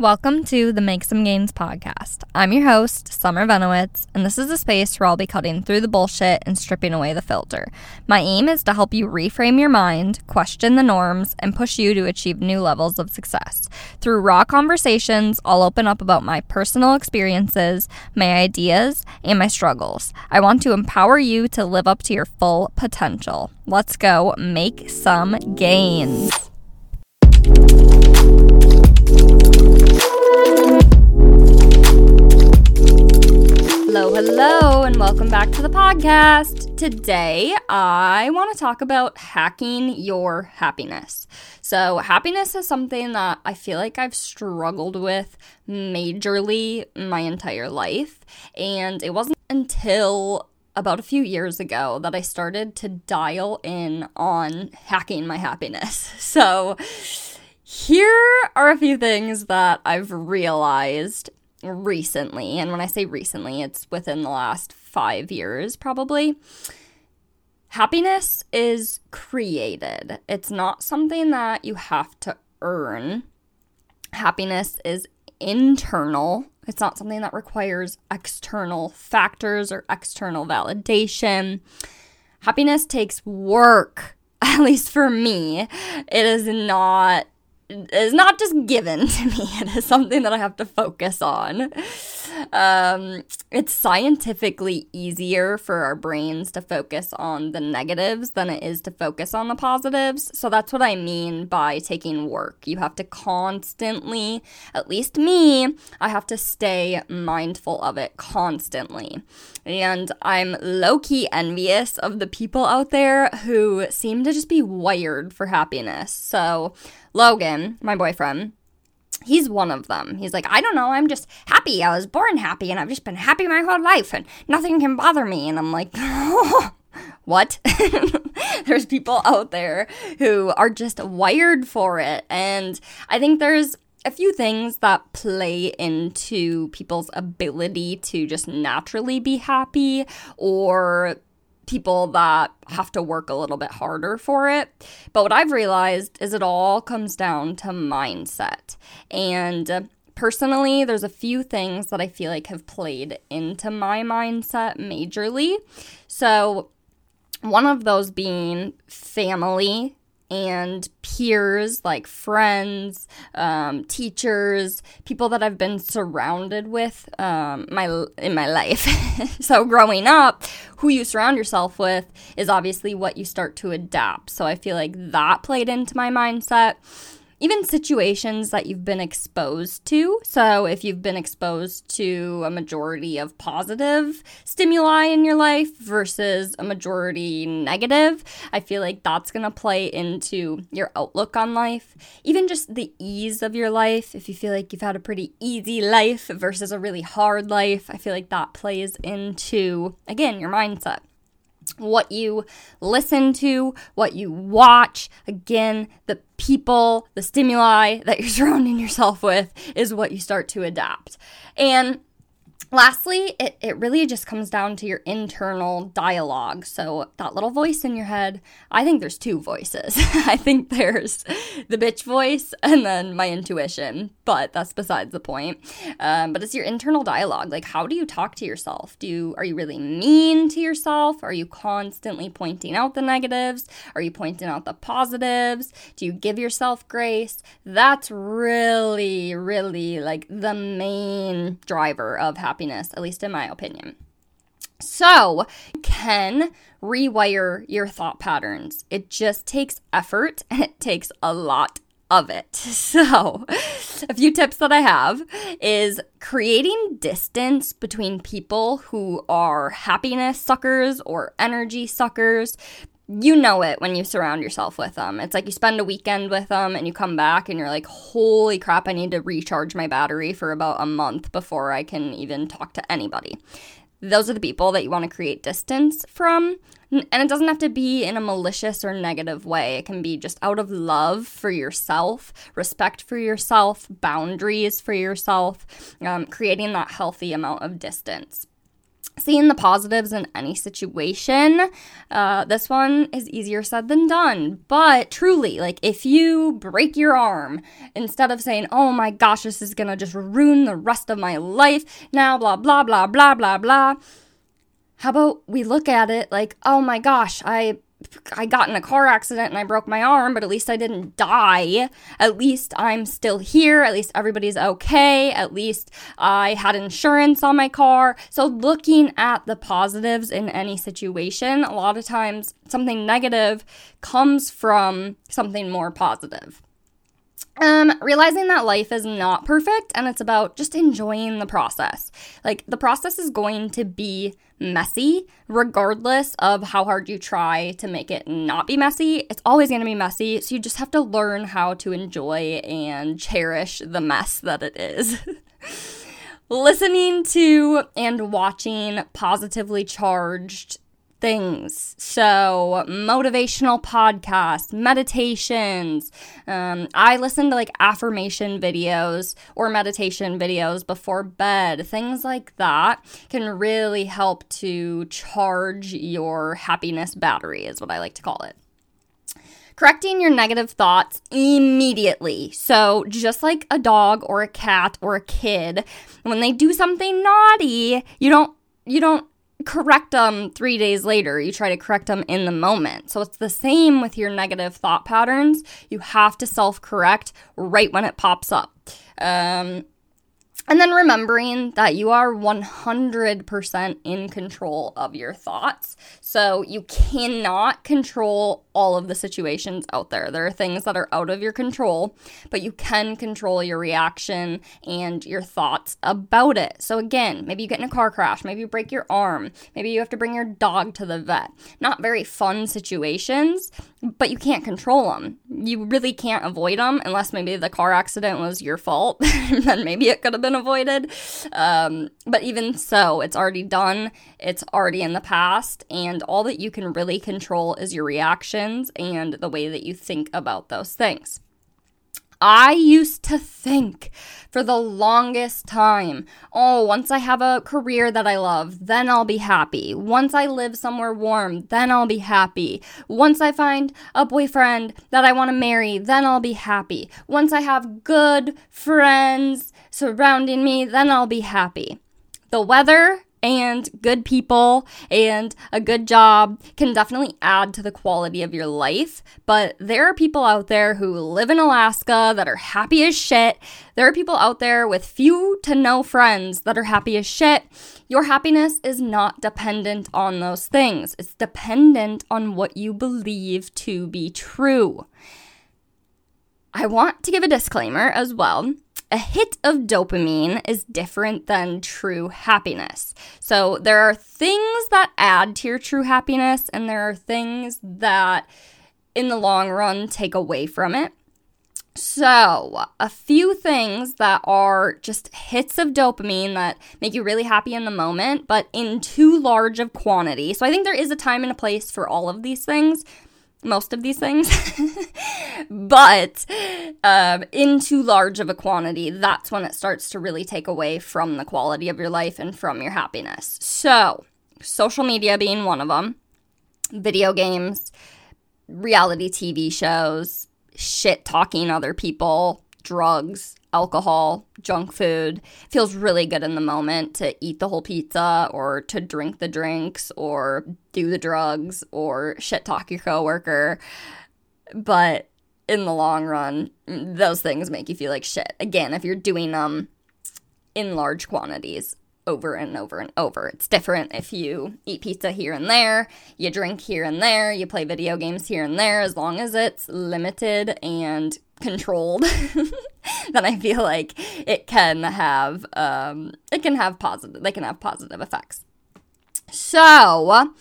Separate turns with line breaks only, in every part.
Welcome to the Make Sum Gains podcast. I'm your host, Summer Venowitz, and this is a space where I'll be cutting through the bullshit and stripping away the filter. My aim is to help you reframe your mind, question the norms, and push you to achieve new levels of success. Through raw conversations, I'll open up about my personal experiences, my ideas, and my struggles. I want to empower you to live up to your full potential. Let's go make some gains. Podcast. Today, I want to talk about hacking your happiness. So, happiness is something that I feel like I've struggled with majorly my entire life. And it wasn't until about a few years ago that I started to dial in on hacking my happiness. So, here are a few things that I've realized recently, and when I say recently, it's within the last five years probably. Happiness is created, it's not something that you have to earn. Happiness is internal. It's not something that requires external factors or external validation. Happiness takes work, at least for me. It is not is not just given to me. It is something that I have to focus on. Um, it's scientifically easier for our brains to focus on the negatives than it is to focus on the positives. So that's what I mean by taking work. You have to constantly, at least me, I have to stay mindful of it constantly. And I'm low key envious of the people out there who seem to just be wired for happiness. So, Logan, my boyfriend, he's one of them. He's like, I don't know, I'm just happy. I was born happy and I've just been happy my whole life and nothing can bother me. And I'm like, what? there's people out there who are just wired for it. And I think there's a few things that play into people's ability to just naturally be happy or people that have to work a little bit harder for it. But what I've realized is it all comes down to mindset. And uh, personally, there's a few things that I feel like have played into my mindset majorly. So, one of those being family and peers like friends, um, teachers, people that I've been surrounded with um, my in my life. so growing up, who you surround yourself with is obviously what you start to adapt. So I feel like that played into my mindset even situations that you've been exposed to. So, if you've been exposed to a majority of positive stimuli in your life versus a majority negative, I feel like that's going to play into your outlook on life. Even just the ease of your life, if you feel like you've had a pretty easy life versus a really hard life, I feel like that plays into, again, your mindset what you listen to, what you watch. Again, the people, the stimuli that you're surrounding yourself with is what you start to adapt. And Lastly, it, it really just comes down to your internal dialogue. So, that little voice in your head, I think there's two voices. I think there's the bitch voice and then my intuition, but that's besides the point. Um, but it's your internal dialogue. Like, how do you talk to yourself? Do you, are you really mean to yourself? Are you constantly pointing out the negatives? Are you pointing out the positives? Do you give yourself grace? That's really, really like the main driver of happiness happiness, at least in my opinion. So, you can rewire your thought patterns. It just takes effort and it takes a lot of it. So, a few tips that I have is creating distance between people who are happiness suckers or energy suckers you know it when you surround yourself with them. It's like you spend a weekend with them and you come back and you're like, holy crap, I need to recharge my battery for about a month before I can even talk to anybody. Those are the people that you want to create distance from. And it doesn't have to be in a malicious or negative way. It can be just out of love for yourself, respect for yourself, boundaries for yourself, um, creating that healthy amount of distance. Seeing the positives in any situation. Uh, this one is easier said than done, but truly, like if you break your arm, instead of saying, oh my gosh, this is gonna just ruin the rest of my life, now blah, blah, blah, blah, blah, blah. How about we look at it like, oh my gosh, I I got in a car accident and I broke my arm, but at least I didn't die. At least I'm still here. At least everybody's okay. At least I had insurance on my car. So, looking at the positives in any situation, a lot of times something negative comes from something more positive. Um, realizing that life is not perfect and it's about just enjoying the process. Like, the process is going to be messy, regardless of how hard you try to make it not be messy. It's always going to be messy. So, you just have to learn how to enjoy and cherish the mess that it is. Listening to and watching positively charged things. So, motivational podcasts, meditations. Um, I listen to like affirmation videos or meditation videos before bed. Things like that can really help to charge your happiness battery, is what I like to call it correcting your negative thoughts immediately. So, just like a dog or a cat or a kid, when they do something naughty, you don't you don't correct them three days later. You try to correct them in the moment. So it's the same with your negative thought patterns. You have to self correct right when it pops up. Um, and then remembering that you are 100% in control of your thoughts. So you cannot control all of the situations out there. There are things that are out of your control, but you can control your reaction and your thoughts about it. So again, maybe you get in a car crash, maybe you break your arm, maybe you have to bring your dog to the vet. Not very fun situations, but you can't control them. You really can't avoid them unless maybe the car accident was your fault. then maybe it could have been avoided. Um, but even so, it's already done, it's already in the past, and all that you can really control is your and the way that you think about those things. I used to think for the longest time, oh, once I have a career that I love, then I'll be happy. Once I live somewhere warm, then I'll be happy. Once I find a boyfriend that I want to marry, then I'll be happy. Once I have good friends surrounding me, then I'll be happy. The weather and good people and a good job can definitely add to the quality of your life. But there are people out there who live in Alaska that are happy as shit. There are people out there with few to no friends that are happy as shit. Your happiness is not dependent on those things, it's dependent on what you believe to be true. I want to give a disclaimer as well a hit of dopamine is different than true happiness. So there are things that add to your true happiness, and there are things that, in the long run, take away from it. So, a few things that are just hits of dopamine that make you really happy in the moment, but in too large of quantity. So, I think there is a time and a place for all of these things most of these things, but um, in too large of a quantity, that's when it starts to really take away from the quality of your life and from your happiness. So, social media being one of them, video games, reality TV shows, shit talking other people, drugs, alcohol, junk food. It feels really good in the moment to eat the whole pizza or to drink the drinks or do the drugs or shit talk your coworker. But in the long run, those things make you feel like shit. Again, if you're doing them in large quantities over and over and over. It's different if you eat pizza here and there, you drink here and there, you play video games here and there, as long as it's limited and controlled, then I feel like it can have um, it can have positive they can have positive effects. So,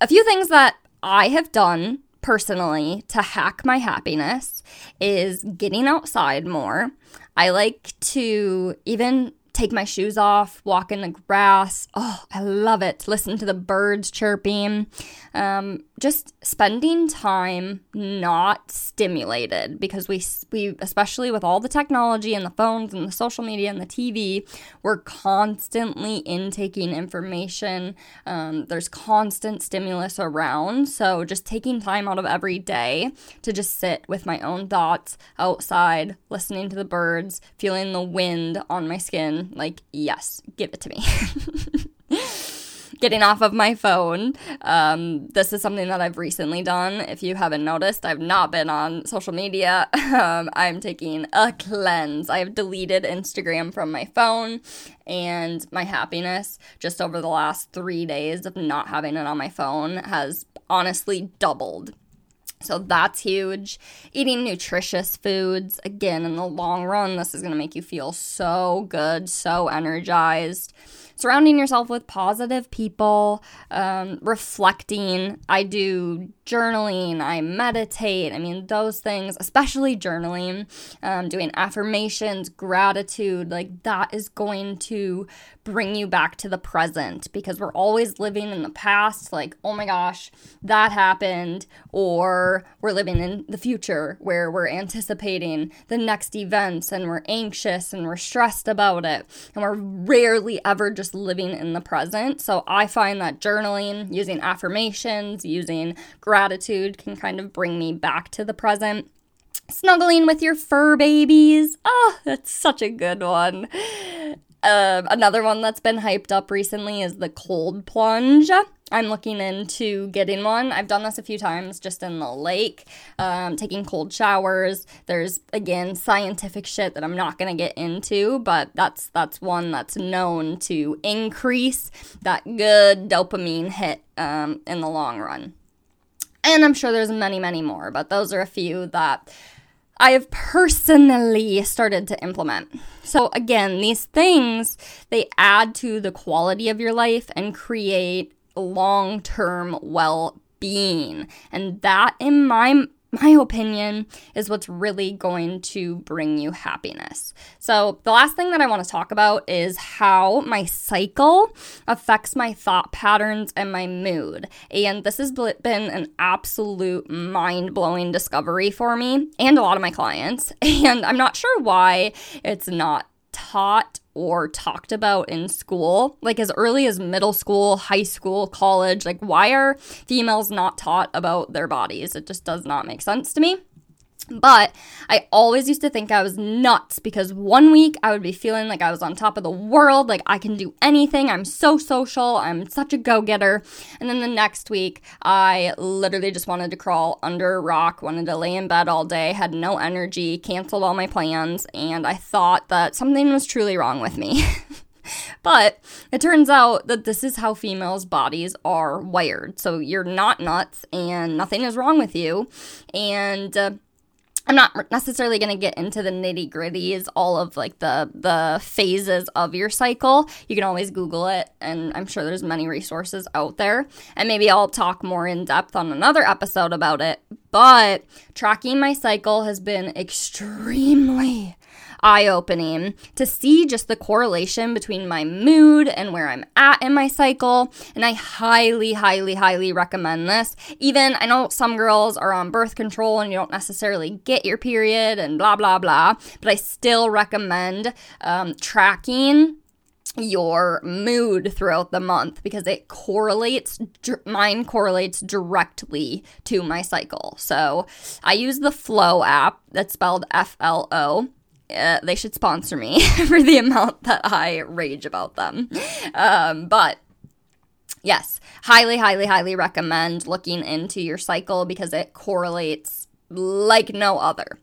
a few things that I have done personally to hack my happiness is getting outside more. I like to even take my shoes off, walk in the grass. Oh, I love it. Listen to the birds chirping. Um, just spending time not stimulated because we we especially with all the technology and the phones and the social media and the TV we're constantly intaking information. Um, there's constant stimulus around. So just taking time out of every day to just sit with my own thoughts outside listening to the birds feeling the wind on my skin like yes give it to me getting off of my phone. Um, this is something that I've recently done. If you haven't noticed, I've not been on social media. Um, I'm taking a cleanse. I have deleted Instagram from my phone, and my happiness just over the last three days of not having it on my phone has honestly doubled. So that's huge. Eating nutritious foods, again, in the long run, this is to make you feel so good, so energized surrounding yourself with positive people, um, reflecting. I do journaling, I meditate. I mean, those things, especially journaling, um, doing affirmations, gratitude, like that is going to bring you back to the present because we're always living in the past, like, oh my gosh, that happened, or we're living in the future where we're anticipating the next events and we're anxious and we're stressed about it, and we're rarely ever just living in the present. So I find that journaling, using affirmations, using gratitude can kind of bring me back to the present. Snuggling with your fur babies. Oh, that's such a good one. Uh, another one that's been hyped up recently is the cold plunge. I'm looking into getting one. I've done this a few times just in the lake, um, taking cold showers. There's again scientific shit that I'm not gonna get into, but that's that's one that's known to increase that good dopamine hit um, in the long run. And I'm sure there's many, many more, but those are a few that I have personally started to implement. So again, these things, they add to the quality of your life and create long-term well-being. And that in my my opinion, is what's really going to bring you happiness. So, the last thing that I want to talk about is how my cycle affects my thought patterns and my mood. And this has been an absolute mind blowing discovery for me and a lot of my clients. And I'm not sure why it's not taught or talked about in school, like as early as middle school, high school, college. Like, why are females not taught about their bodies? It just does not make sense to me. But I always used to think I was nuts because one week I would be feeling like I was on top of the world, like I can do anything. I'm so social. I'm such a go getter. And then the next week, I literally just wanted to crawl under a rock, wanted to lay in bed all day, had no energy, canceled all my plans, and I thought that something was truly wrong with me. But it turns out that this is how females' bodies are wired. So you're not nuts and nothing is wrong with you. And uh, I'm not necessarily going to get into the nitty gritties, all of like the the phases of your cycle. You can always Google it, and I'm sure there's many resources out there. And maybe I'll talk more in depth on another episode about it. But tracking my cycle has been extremely eye opening to see just the correlation between my mood and where I'm at in my cycle. And I highly, highly, highly recommend this. Even I know some girls are on birth control and you don't necessarily get your period and blah, blah, blah, but I still recommend um, tracking your mood throughout the month because it correlates mine correlates directly to my cycle. So, I use the Flo app that's spelled F L O uh, they should sponsor me for the amount that I rage about them. Um, but yes, highly, highly, highly recommend looking into your cycle because it correlates like no other.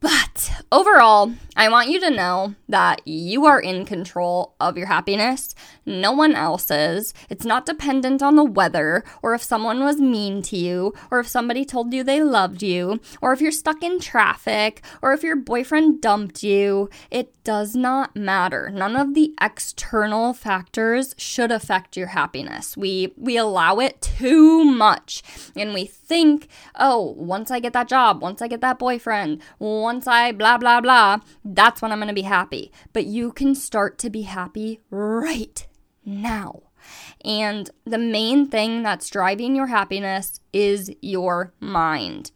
But overall, I want you to know that you are in control of your happiness. No one else is. It's not dependent on the weather, or if someone was mean to you, or if somebody told you they loved you, or if you're stuck in traffic, or if your boyfriend dumped you. It does not matter. None of the external factors should affect your happiness. We we allow it too much, and we think, oh, once I get that job, once I get that boyfriend, once I blah, blah, blah, that's when I'm going to be happy. But you can start to be happy right now. And the main thing that's driving your happiness is your mind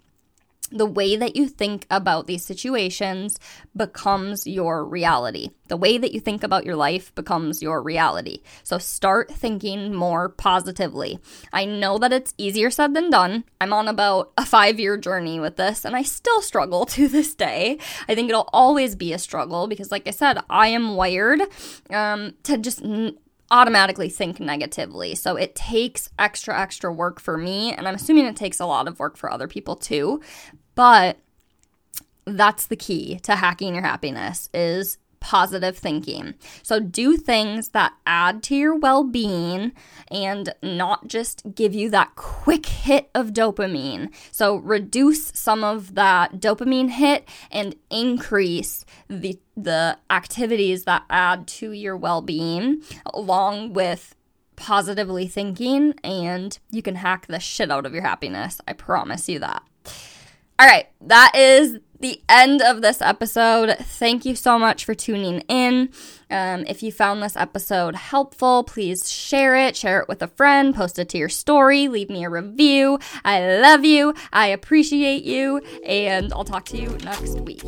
the way that you think about these situations becomes your reality. The way that you think about your life becomes your reality. So start thinking more positively. I know that it's easier said than done. I'm on about a five year journey with this, and I still struggle to this day. I think it'll always be a struggle because, like I said, I am wired um, to just. N- automatically think negatively. So it takes extra, extra work for me. And I'm assuming it takes a lot of work for other people too. But that's the key to hacking your happiness is positive thinking. So do things that add to your well-being and not just give you that quick hit of dopamine. So reduce some of that dopamine hit and increase the the activities that add to your well-being along with positively thinking and you can hack the shit out of your happiness. I promise you that. All right, that is the end of this episode. Thank you so much for tuning in. Um, if you found this episode helpful, please share it, share it with a friend, post it to your story, leave me a review. I love you, I appreciate you, and I'll talk to you next week.